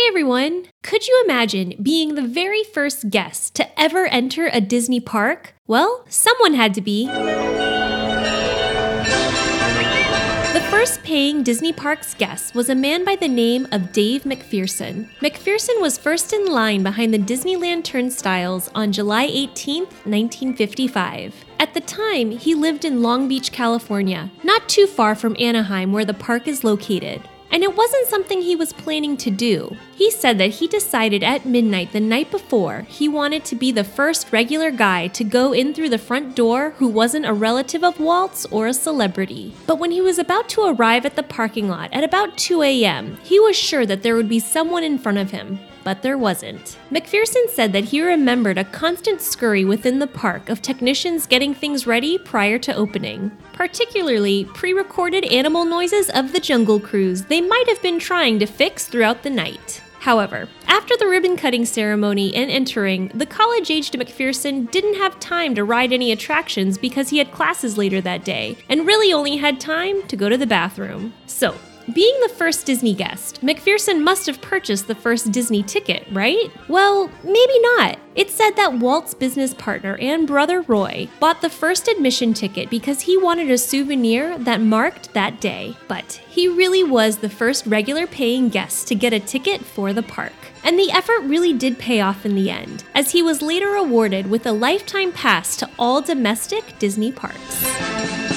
Hi, everyone! Could you imagine being the very first guest to ever enter a Disney park? Well, someone had to be. The first paying Disney Parks guest was a man by the name of Dave McPherson. McPherson was first in line behind the Disneyland turnstiles on July 18, 1955. At the time, he lived in Long Beach, California, not too far from Anaheim, where the park is located. And it wasn't something he was planning to do. He said that he decided at midnight the night before he wanted to be the first regular guy to go in through the front door who wasn't a relative of Walt's or a celebrity. But when he was about to arrive at the parking lot at about 2 a.m., he was sure that there would be someone in front of him but there wasn't. McPherson said that he remembered a constant scurry within the park of technicians getting things ready prior to opening, particularly pre recorded animal noises of the Jungle Cruise they might have been trying to fix throughout the night. However, after the ribbon cutting ceremony and entering, the college aged McPherson didn't have time to ride any attractions because he had classes later that day and really only had time to go to the bathroom. So, being the first Disney guest, McPherson must have purchased the first Disney ticket, right? Well, maybe not. It's said that Walt's business partner and brother Roy bought the first admission ticket because he wanted a souvenir that marked that day. But he really was the first regular paying guest to get a ticket for the park. And the effort really did pay off in the end, as he was later awarded with a lifetime pass to all domestic Disney parks.